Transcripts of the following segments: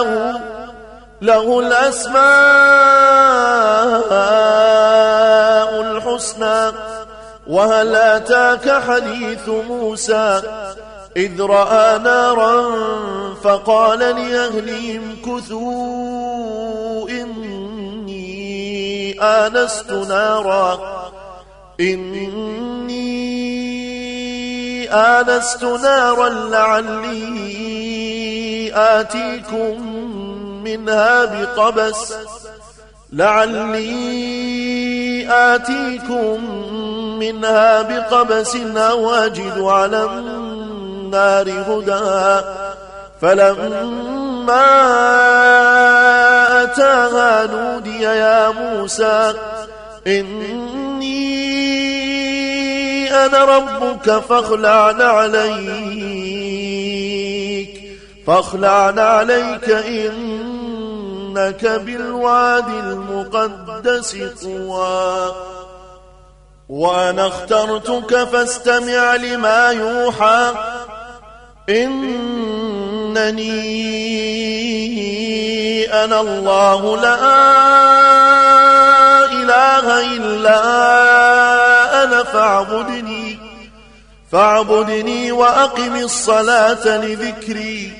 هو له الأسماء الحسنى. وهل أتاك حديث موسى؟ إذ رأى نارا فقال لأهلهم كثوا إني آنست نارا. إني آنست نارا لعلي آتيكم منها بقبس لعلي آتيكم منها بقبس أو أجد على النار هدى. فلما أتاها نودي يا موسى إني أنا ربك فاخلع عليك فاخلع عليك إنك بالوادي المقدس طوى. وأنا اخترتك فاستمع لما يوحى. إنني أنا الله لا إله إلا أنا فاعبدني. فاعبدني وأقم الصلاة لذكري.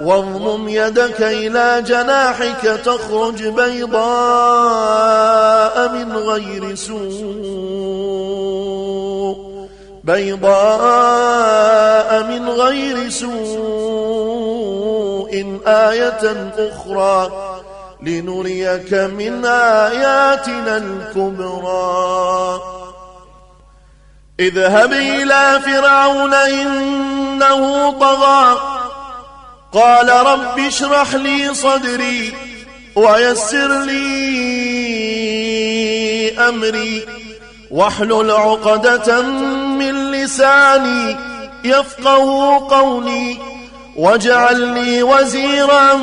واضمم يدك إلى جناحك تخرج بيضاء من غير سوء بيضاء من غير سوء آية أخرى لنريك من آياتنا الكبرى. اذهب إلى فرعون إنه طغى قال رب اشرح لي صدري ويسر لي أمري واحلل عقدة من لساني يفقه قولي واجعل لي وزيرا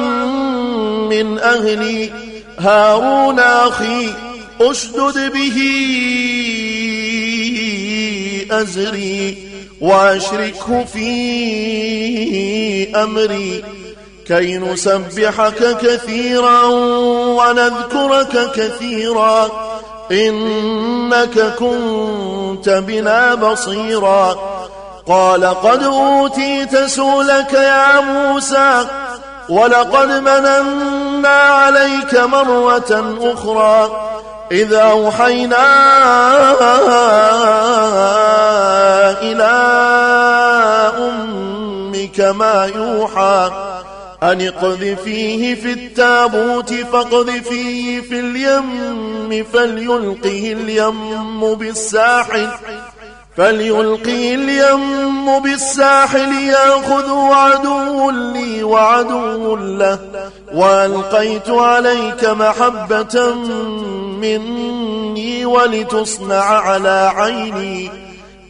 من أهلي. هارون أخي أشدد به أزري. وأشركه في أمري كي نسبحك كثيرا ونذكرك كثيرا إنك كنت بنا بصيرا قال قد أوتيت سولك يا موسى ولقد مننا عليك مرة أخرى إذا أوحينا إلى أمك ما يوحى أن اقذفيه في التابوت فاقذفيه في اليم فليلقه اليم بالساحل فليلقي اليم بالساحل يأخذ عدو لي وعدو له وألقيت عليك محبة مني ولتصنع على عيني.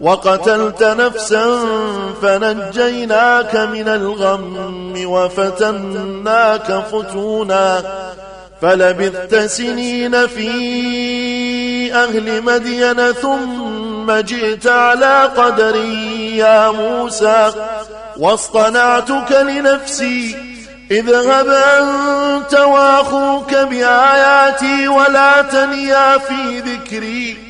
وقتلت نفسا فنجيناك من الغم وفتناك فتونا فلبثت سنين في أهل مدين ثم جئت على قدري يا موسى واصطنعتك لنفسي. اذهب أنت وأخوك بآياتي ولا تنيا في ذكري.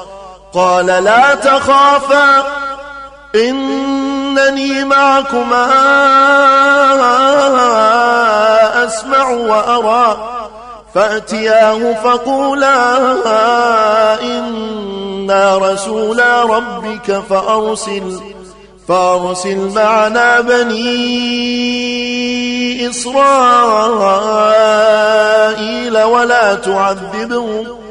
قال لا تخافا إنني معكما أسمع وأرى. فأتياه فقولا إنا رسولا ربك فأرسل فأرسل معنا بني إسرائيل ولا تعذبهم.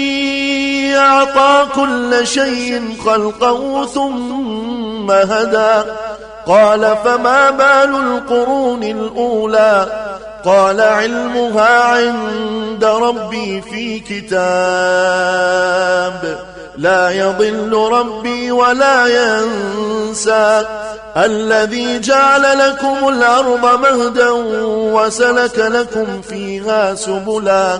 أعطى كل شيء خلقه ثم هدى. قال فما بال القرون الأولى؟ قال علمها عند ربي في كتاب. لا يضل ربي ولا ينسى. الذي جعل لكم الأرض مهدا وسلك لكم فيها سبلا.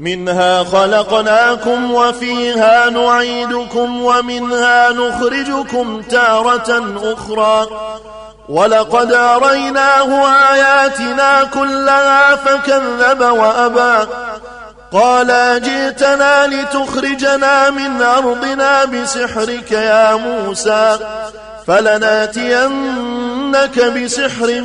منها خلقناكم وفيها نعيدكم ومنها نخرجكم تارة أخرى. ولقد أريناه آياتنا كلها فكذب وأبى. قال جئتنا لتخرجنا من أرضنا بسحرك يا موسى فلنأتينك بسحر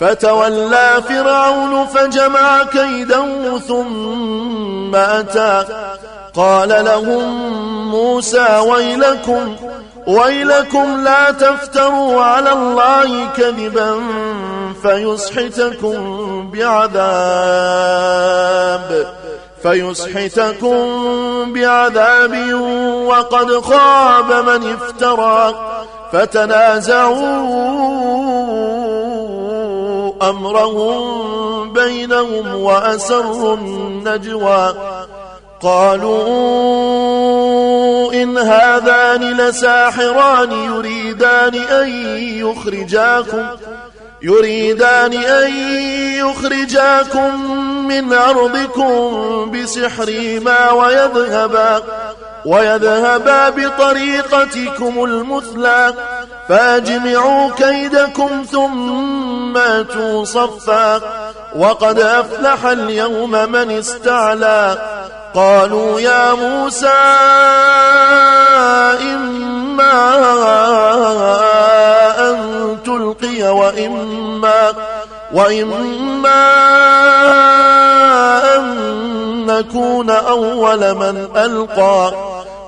فتولى فرعون فجمع كيدا ثم أتى. قال لهم موسى ويلكم ويلكم لا تفتروا على الله كذبا فيسحتكم بعذاب فيسحتكم بعذاب وقد خاب من افترى. فتنازعوا أمرهم بينهم وأسروا النجوى. قالوا إن هذان لساحران يريدان أن يخرجاكم يريدان أن يخرجاكم من أرضكم بسحرهما ويذهبا. ويذهبا بطريقتكم المثلى فاجمعوا كيدكم ثم أتوا صفا. وقد أفلح اليوم من استعلى. قالوا يا موسى إما أن تلقي وإما وإما أن نكون أول من ألقى.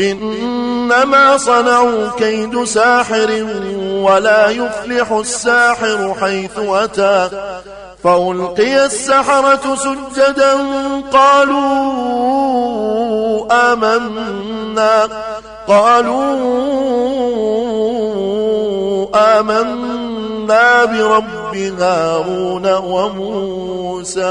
إنما صنعوا كيد ساحر ولا يفلح الساحر حيث أتى فألقي السحرة سجدا قالوا آمنا قالوا آمنا برب هارون وموسى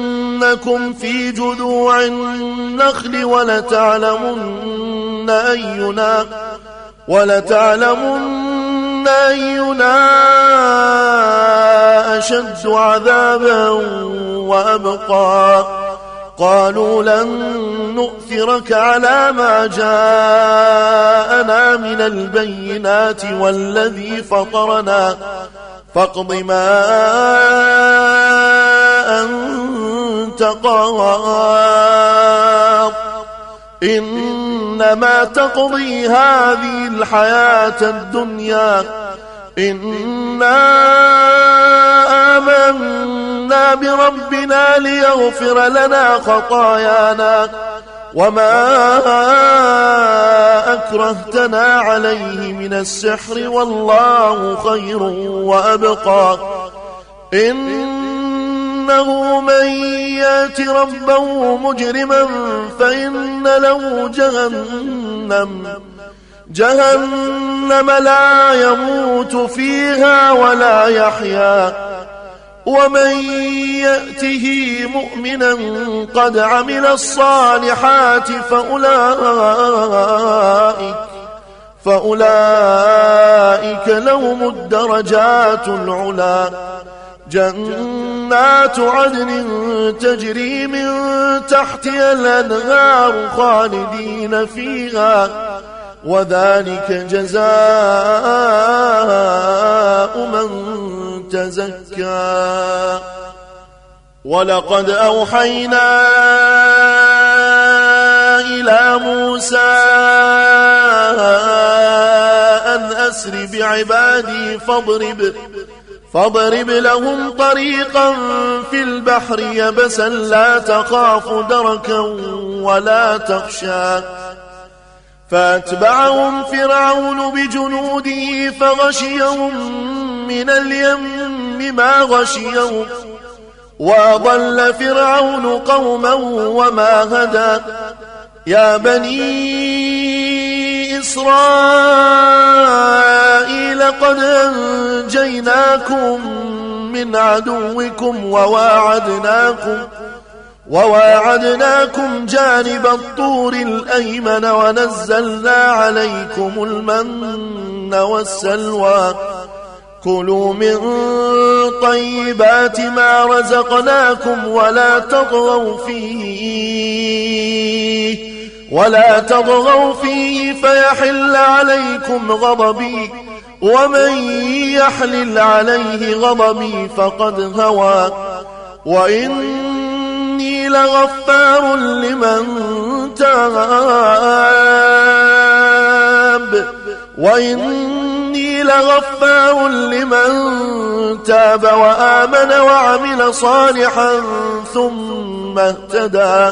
ولأصلبنكم في جذوع النخل ولتعلمن أينا ولتعلمن أينا أشد عذابا وأبقى قالوا لن نؤثرك على ما جاءنا من البينات والذي فطرنا فاقض ما أنت قاض إنما تقضي هذه الحياة الدنيا. إنا آمنا بربنا ليغفر لنا خطايانا. وما أكرهتنا عليه من السحر والله خير وأبقى. إنه من يات ربه مجرما فإن له جهنم. جهنم لا يموت فيها ولا يحيا. ومن يأته مؤمنا قد عمل الصالحات فأولئك فأولئك لهم الدرجات العلا. جنات عدن تجري من تحتها الأنهار خالدين فيها وذلك جزاء من تزكى. ولقد أوحينا إلى موسى أن أسر بعبادي فاضرب. فاضرب لهم طريقا في البحر يبسا لا تخاف دركا ولا تخشى. فأتبعهم فرعون بجنوده فغشيهم من اليم ما غشيهم. وأضل فرعون قوما وما هدى. يا بني إسرائيل قد أنجيناكم من عدوكم وواعدناكم وواعدناكم جانب الطور الأيمن ونزلنا عليكم المن والسلوى. كلوا من طيبات ما رزقناكم ولا تطغوا فيه. ولا تطغوا فيه فيحل عليكم غضبي ومن يحلل عليه غضبي فقد هوى. وإني لغفار لمن تاب. وإني لغفار لمن تاب وآمن وعمل صالحا ثم اهتدى.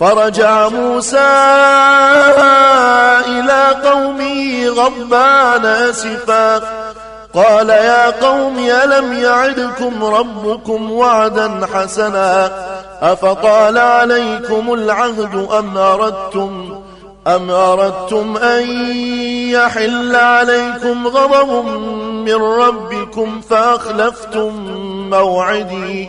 فرجع موسى إلى قومه غضبان أسفا. قال يا قوم ألم يعدكم ربكم وعدا حسنا؟ أفطال عليكم العهد أم أردتم أم أردتم أن يحل عليكم غضب من ربكم فأخلفتم موعدي؟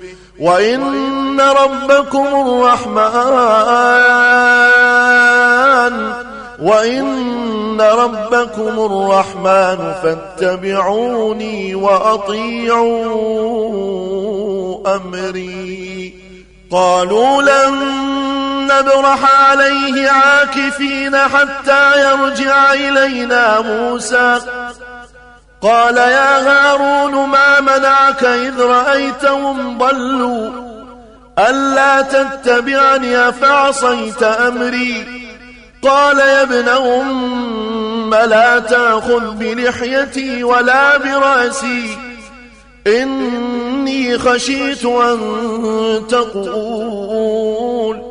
وإن ربكم الرحمن وإن ربكم الرحمن فاتبعوني وأطيعوا أمري قالوا لن نبرح عليه عاكفين حتى يرجع إلينا موسى قال يا هارون ما منعك إذ رأيتهم ضلوا. ألا تتبعني أفعصيت أمري؟ قال يا ابن أم لا تأخذ بلحيتي ولا برأسي. إني خشيت أن تقول.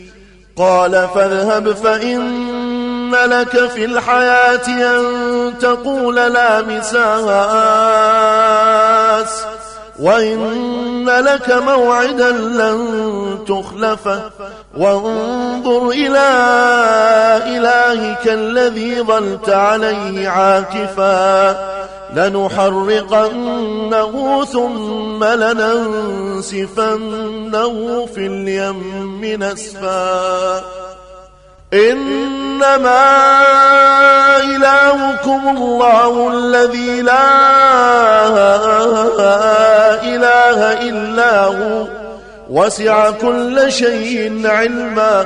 قال فاذهب فإن لك في الحياة أن تقول لا مساس وإن لك موعدا لن تخلفه وانظر إلى إلهك الذي ظلت عليه عاكفا لنحرقنه ثم لننسفنه في اليم نسفا. إنما إلهكم الله الذي لا إله إلا هو. وسع كل شيء علما.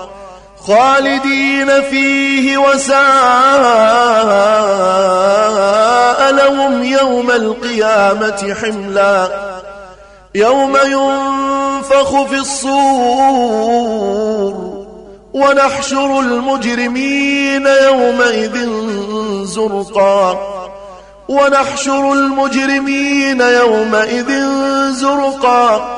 خالدين فيه وساء لهم يوم القيامة حملا يوم ينفخ في الصور ونحشر المجرمين يومئذ زرقا ونحشر المجرمين يومئذ زرقا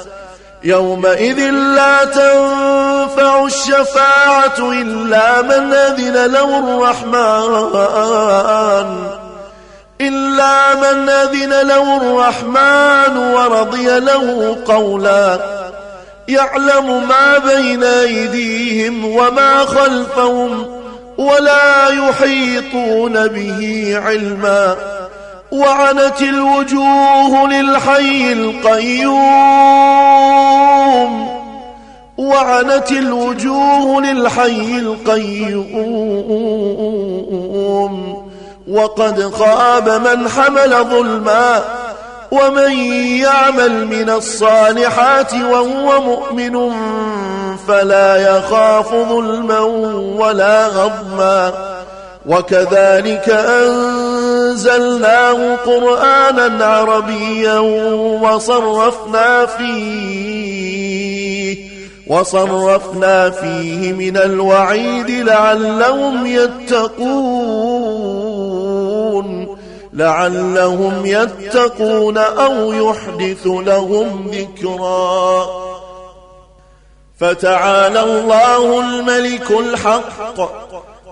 يومئذ لا تنفع الشفاعة إلا من أذن له الرحمن. إلا من أذن له الرحمن ورضي له قولا. يعلم ما بين أيديهم وما خلفهم ولا يحيطون به علما. وعنت الوجوه للحي القيوم. وعنت الوجوه للحي القيوم. وقد خاب من حمل ظلما ومن يعمل من الصالحات وهو مؤمن فلا يخاف ظلما ولا غضما وكذلك أنزلناه قرآنا عربيا وصرفنا فيه وصرفنا فيه من الوعيد لعلهم يتقون لعلهم يتقون أو يحدث لهم ذكرا. فتعالى الله الملك الحق.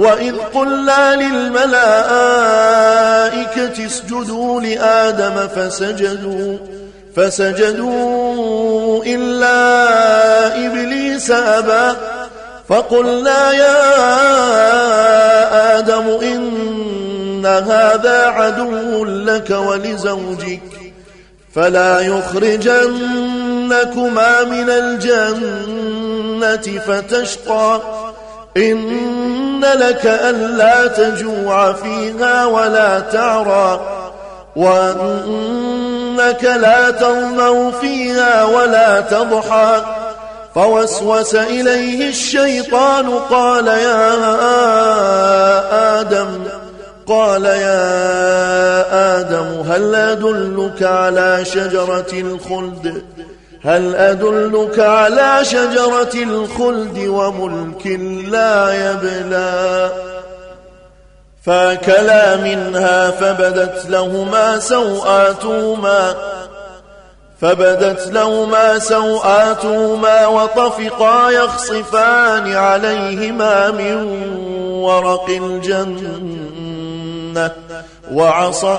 وإذ قلنا للملائكة اسجدوا لآدم فسجدوا فسجدوا إلا إبليس أبى فقلنا يا آدم إن هذا عدو لك ولزوجك فلا يخرجنكما من الجنة فتشقى. إن لك ألا تجوع فيها ولا تعرى وأنك لا تظمأ فيها ولا تضحى فوسوس إليه الشيطان قال يا آدم قال يا آدم هل أدلك على شجرة الخلد هل أدلك على شجرة الخلد وملك لا يبلى؟ فأكلا منها فبدت لهما سوآتهما فبدت لهما سوآتهما وطفقا يخصفان عليهما من ورق الجنة وعصى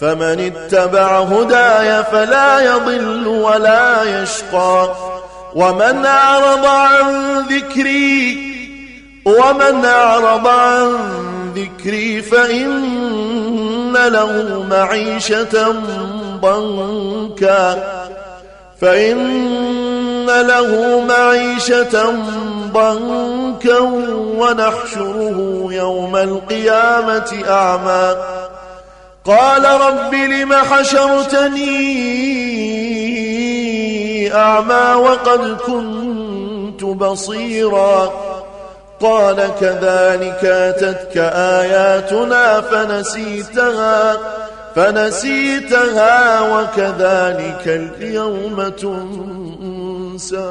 فمن اتبع هداي فلا يضل ولا يشقى. ومن أعرض عن ذكري ومن أعرض عن ذكري فإن له معيشة ضنكا. فإن له معيشة ضنكا ونحشره يوم القيامة أعمى. قال رب لم حشرتني أعمى وقد كنت بصيرا قال كذلك أتتك آياتنا فنسيتها فنسيتها وكذلك اليوم تنسى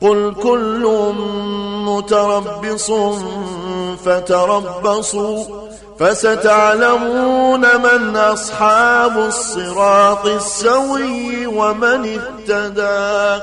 قل كل متربص فتربصوا فستعلمون من أصحاب الصراط السوي ومن اهتدى